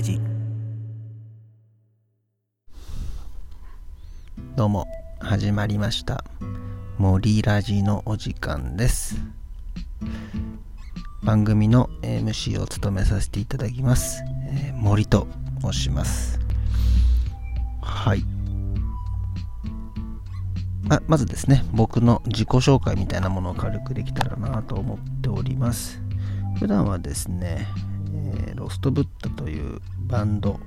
ラジどうも始まりました。森ラジのお時間です。番組の MC を務めさせていただきます、えー、森と申します。はい。ままずですね僕の自己紹介みたいなものを軽くできたらなと思っております。普段はですね、えー、ロストブッダというバンド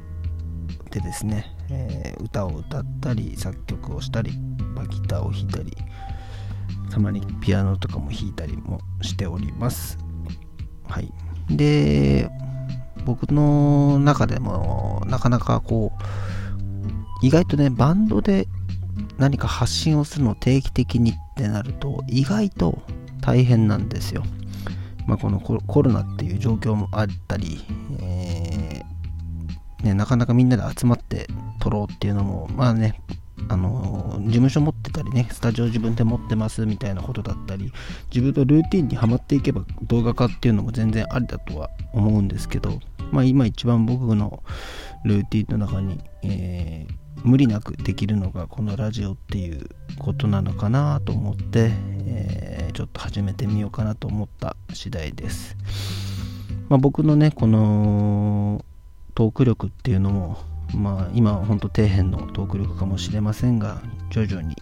でですね、えー、歌を歌ったり作曲をしたりギターを弾いたりたまにピアノとかも弾いたりもしております。はい。で僕の中でもなかなかこう意外とねバンドで何か発信をするの定期的にってなると意外と大変なんですよ。まあ、このコロナっていう状況もあったり、えー、ね、なかなかみんなで集まって撮ろうっていうのも、まあね、あの事務所持ってたりね、スタジオ自分で持ってますみたいなことだったり、自分のルーティンにはまっていけば動画化っていうのも全然ありだとは思うんですけど、まあ今一番僕のルーティンの中に、えー無理なくできるのがこのラジオっていうことなのかなと思って、えー、ちょっと始めてみようかなと思った次第です。まあ、僕のね、このトーク力っていうのも、まあ今は本当底辺のトーク力かもしれませんが、徐々に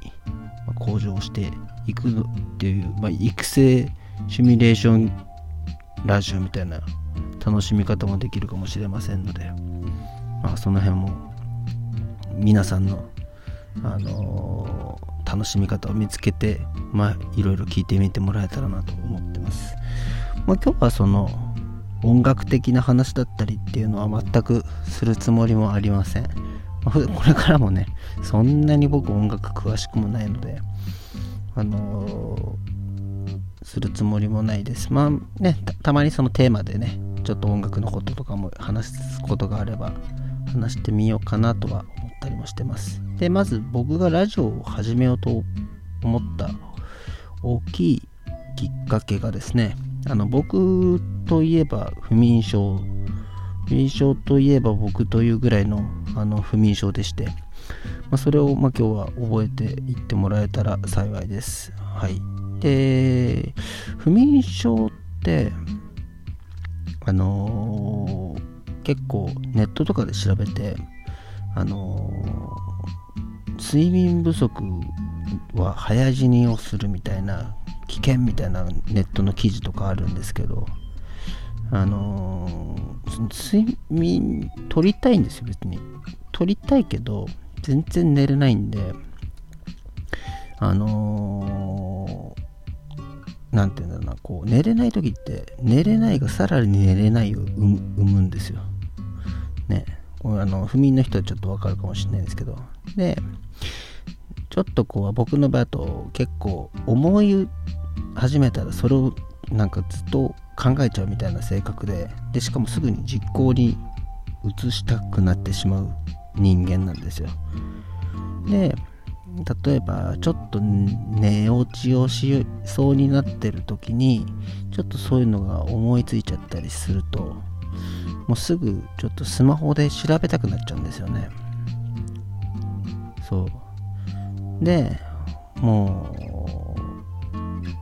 向上していくっていう、まあ、育成シミュレーションラジオみたいな楽しみ方もできるかもしれませんので、まあその辺も皆さんの、あのー、楽しみ方を見つけて、まあ、いろいろ聞いてみてもらえたらなと思ってます。まあ、今日はその音楽的な話だったりっていうのは全くするつもりもありません。まあ、これからもね、そんなに僕音楽詳しくもないので、あのー、するつもりもないです。まあねた、たまにそのテーマでね、ちょっと音楽のこととかも話すことがあれば話してみようかなとは思ったりもしてます。で、まず僕がラジオを始めようと思った大きいきっかけがですね、あの僕といえば不眠症、不眠症といえば僕というぐらいのあの不眠症でして、まあ、それをま今日は覚えていってもらえたら幸いです。はい。で、不眠症って、あのー、結構ネットとかで調べてあの睡眠不足は早死にをするみたいな危険みたいなネットの記事とかあるんですけどあの睡眠取りたいんですよ別に。取りたいけど全然寝れないんであの何て言うんだろうなこう寝れない時って寝れないがさらに寝れないを生むんですよ。ねあの不眠の人はちょっとわかるかもしれないですけど。でちょっとこう僕の場合だと結構思い始めたらそれをなんかずっと考えちゃうみたいな性格ででしかもすぐに実行に移したくなってしまう人間なんですよ。で例えばちょっと寝落ちをしそうになってる時にちょっとそういうのが思いついちゃったりするともうすぐちょっとスマホで調べたくなっちゃうんですよね。そう。でも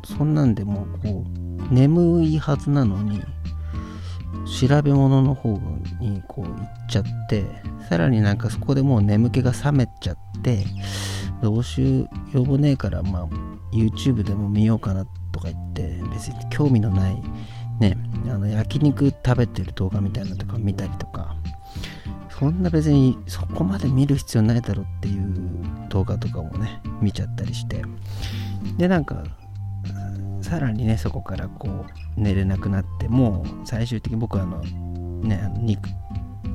うそんなんでもうこう眠いはずなのに調べ物の方にこう行っちゃってさらになんかそこでもう眠気が覚めちゃってどうしようもねえからまあ YouTube でも見ようかなとか言って別に興味のないね焼肉食べてる動画みたいなのとか見たりとか。そんな別にそこまで見る必要ないだろうっていう動画とかもね見ちゃったりして。でなんかさらにねそこからこう寝れなくなってもう最終的に僕はあのねあの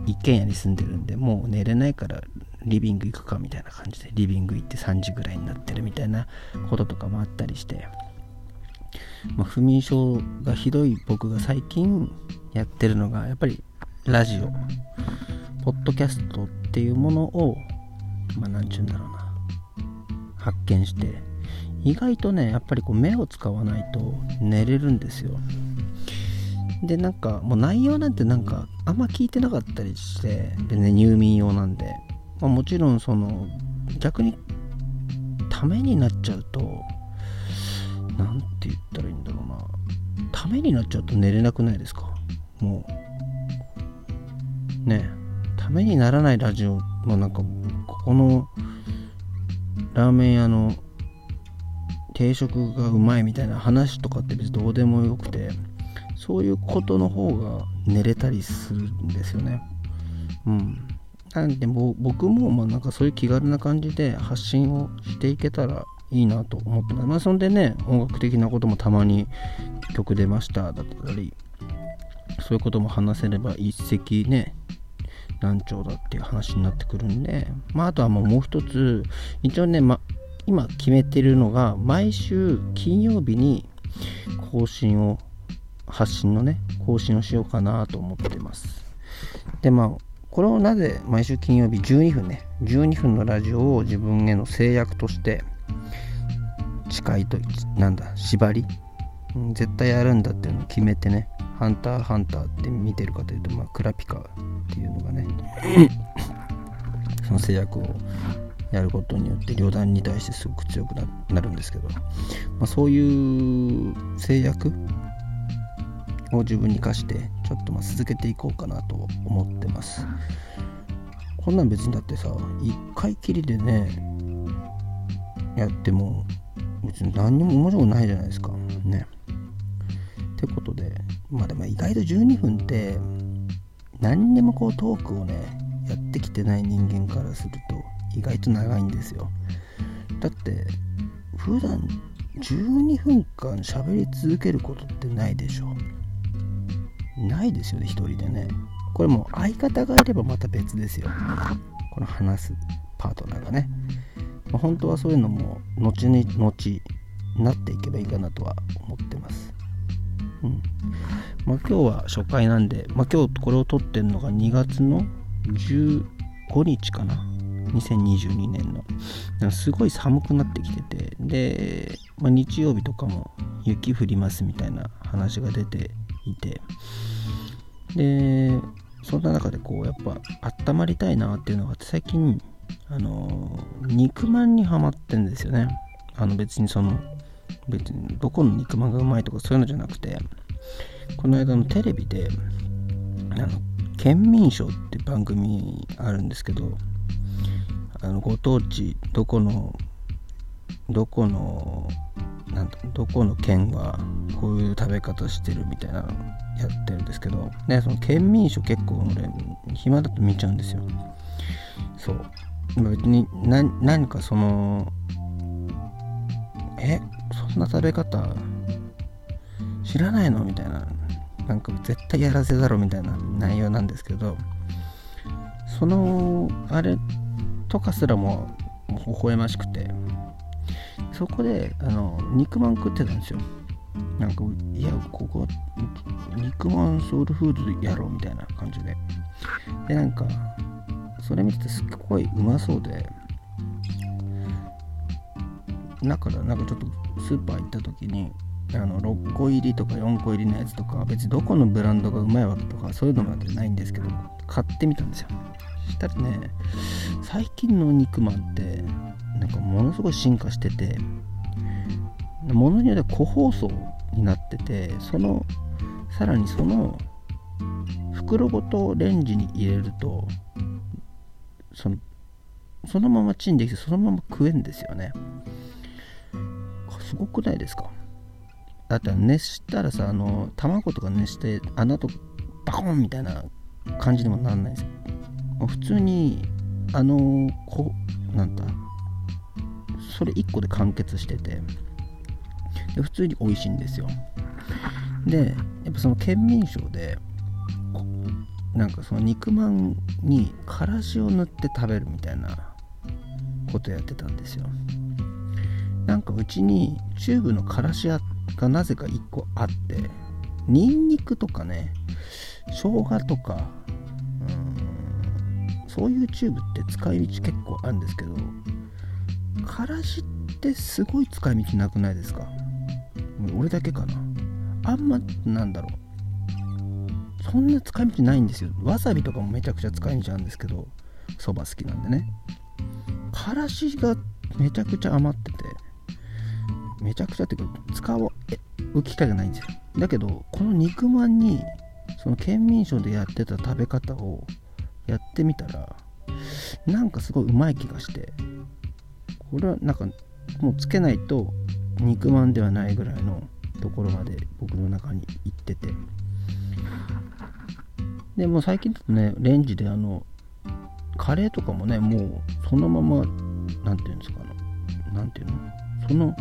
一軒家に住んでるんでもう寝れないからリビング行くかみたいな感じでリビング行って3時ぐらいになってるみたいなこととかもあったりして。まあ、不眠症がひどい僕が最近やってるのがやっぱりラジオ。ポッドキャストっていうものをまあ何ちゅうんだろうな。発見して。意外とねやっぱりこう目を使わないと寝れるんですよ。でなんかもう内容なんてなんかあんま聞いてなかったりしてでね入眠用なんで、まあ、もちろんその逆にためになっちゃうと何て言ったらいいんだろうな。ためになっちゃうと寝れなくないですか？もう。ねためにならないラジオもなんかここのラーメン屋の定食がうまいみたいな話とかって別にどうでもよくてそういうことの方が寝れたりするんですよね。うん。なんで僕もまあなんかそういう気軽な感じで発信をしていけたらいいなと思ってます。まあそんでね、音楽的なこともたまに曲出ましただったり、そういうことも話せれば一石ね、難聴だっていう話になってくるんで、まああとはもうもう一つ、一応ね、ま、今決めてるのが、毎週金曜日に更新を、発信のね、更新をしようかなと思ってます。で、まあ、これをなぜ毎週金曜日12分ね、12分のラジオを自分への制約として誓いと、なんだ、縛り、うん、絶対やるんだっていうのを決めてね、ハンターハンターって見てるかというと、まあ、クラピカっていうのがね、その制約をやることによって旅団に対してすごく強くなるんですけど、まあ、そういう制約を自分に課してちょっとま続けていこうかなと思ってます。こんなん別にだってさ1回きりでねやっても別に何にも面白くないじゃないですかねってことでまあでも意外と12分って何にもこうトークをねやってきてない人間からすると意外と長いんですよだって普段12分間喋り続けることってないでしょないですよね、一人でね。これもう相方がいればまた別ですよ。この話すパートナーがね。まあ、本当はそういうのも後に後なっていけばいいかなとは思ってます。うん。まあ今日は初回なんで、まあ今日これを撮ってるのが2月の15日かな。2022年の。すごい寒くなってきてて、で、まあ、日曜日とかも雪降りますみたいな話が出ていてでそんな中でこうやっぱ温まりたいなっていうのが最近あの肉まんにはまってんですよね。あの別にその別にどこの肉まんがうまいとかそういうのじゃなくてこの間のテレビであの県民賞って番組あるんですけどあのご当地どこのどこのなんどこの県はこういう食べ方してるみたいなのやってるんですけど、ね、その県民賞結構俺暇だと見ちゃうんですよ。そう。別に何かそのえそんな食べ方知らないの？みたいな。なんか絶対やらせだろみたいな内容なんですけどそのあれとかすらも微笑ましくて。そこであの肉まん食ってたんですよ。なんかいやここ肉まんソウルフードやろうみたいな感じで。でなんかそれ見ててすっごいうまそうで。だからなんかちょっとスーパー行った時にあの6個入りとか4個入りのやつとか別にどこのブランドがうまいわけとかそういうのまでないんですけど買ってみたんですよ。そしたらね最近の肉まんってなんかものすごい進化しててものによっては個包装になっててそのさらにその袋ごとレンジに入れるとそのそのままチンできてそのまま食えんですよね。すごくないですか？だって熱したらさあの卵とか熱して穴とバコンみたいな感じにもなんないです普通にあのこなんだそれ1個で完結しててで普通に美味しいんですよ。でやっぱその県民賞でなんかその肉まんにからしを塗って食べるみたいなことやってたんですよ。なんかうちにチューブのからしがなぜか1個あってニンニクとかね生姜とかうんそういうチューブって使い道結構あるんですけどからしってすごい使い道なくないですか？俺だけかな。あんまなんだろう。そんな使い道ないんですよ。わさびとかもめちゃくちゃ使い道あるんですけどそば好きなんでね。からしがめちゃくちゃ余っててめちゃくちゃっていうか使う機会がないんですよ。だけどこの肉まんにその県民賞でやってた食べ方をやってみたらなんかすごいうまい気がしてこれはなんかもうつけないと肉まんではないぐらいのところまで僕の中に行ってて。でも最近だとねレンジであのカレーとかもねもうそのまま何て言うんですか何て言うの？その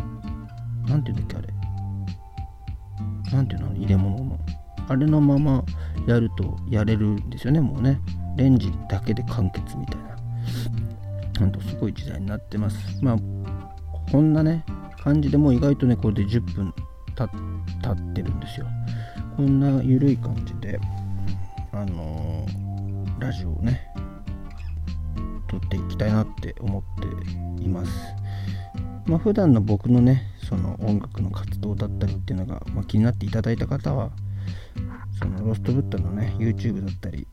何て言うんだっけあれ？何て言うの？入れ物の。あれのままやるとやれるんですよねもうね。レンジだけで完結みたいな。ほんとすごい時代になってます。まあこんなね感じでもう意外とねこれで10分経ってるんですよ。こんな緩い感じで。あのー、ラジオをね撮っていきたいなって思っています。まあ普段の僕のねその音楽の活動だったりっていうのが、まあ、気になっていただいた方はそのロストブッドのね YouTube だったり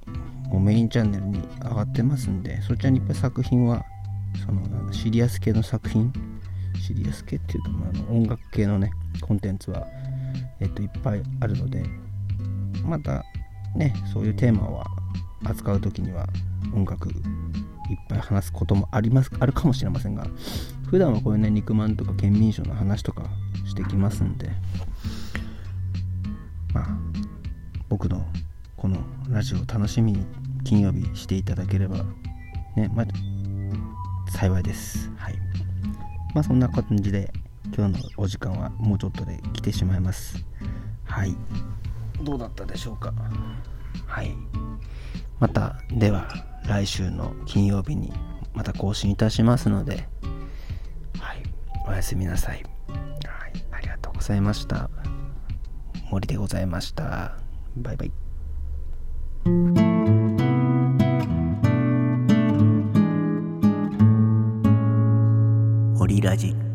もうメインチャンネルに上がってますんでそちらにいっぱい作品はそのシリアス系の作品シリアス系っていうか、まあ、の音楽系のねコンテンツは、えっと、いっぱいあるのでまたねそういうテーマは扱う時には音楽いっぱい話すこともありますあるかもしれませんが普段はこういうね肉まんとか県民賞の話とかしてきますんでまあ僕のこのラジオを楽しみに金曜日していただければねまあ幸いです。はい。まあそんな感じで今日のお時間はもうちょっとで来てしまいます。はい。どうだったでしょうか？はい。またでは来週の金曜日にまた更新いたしますのではい。おやすみなさい。はい。ありがとうございました。森でございました。バイバイ。オリラジ。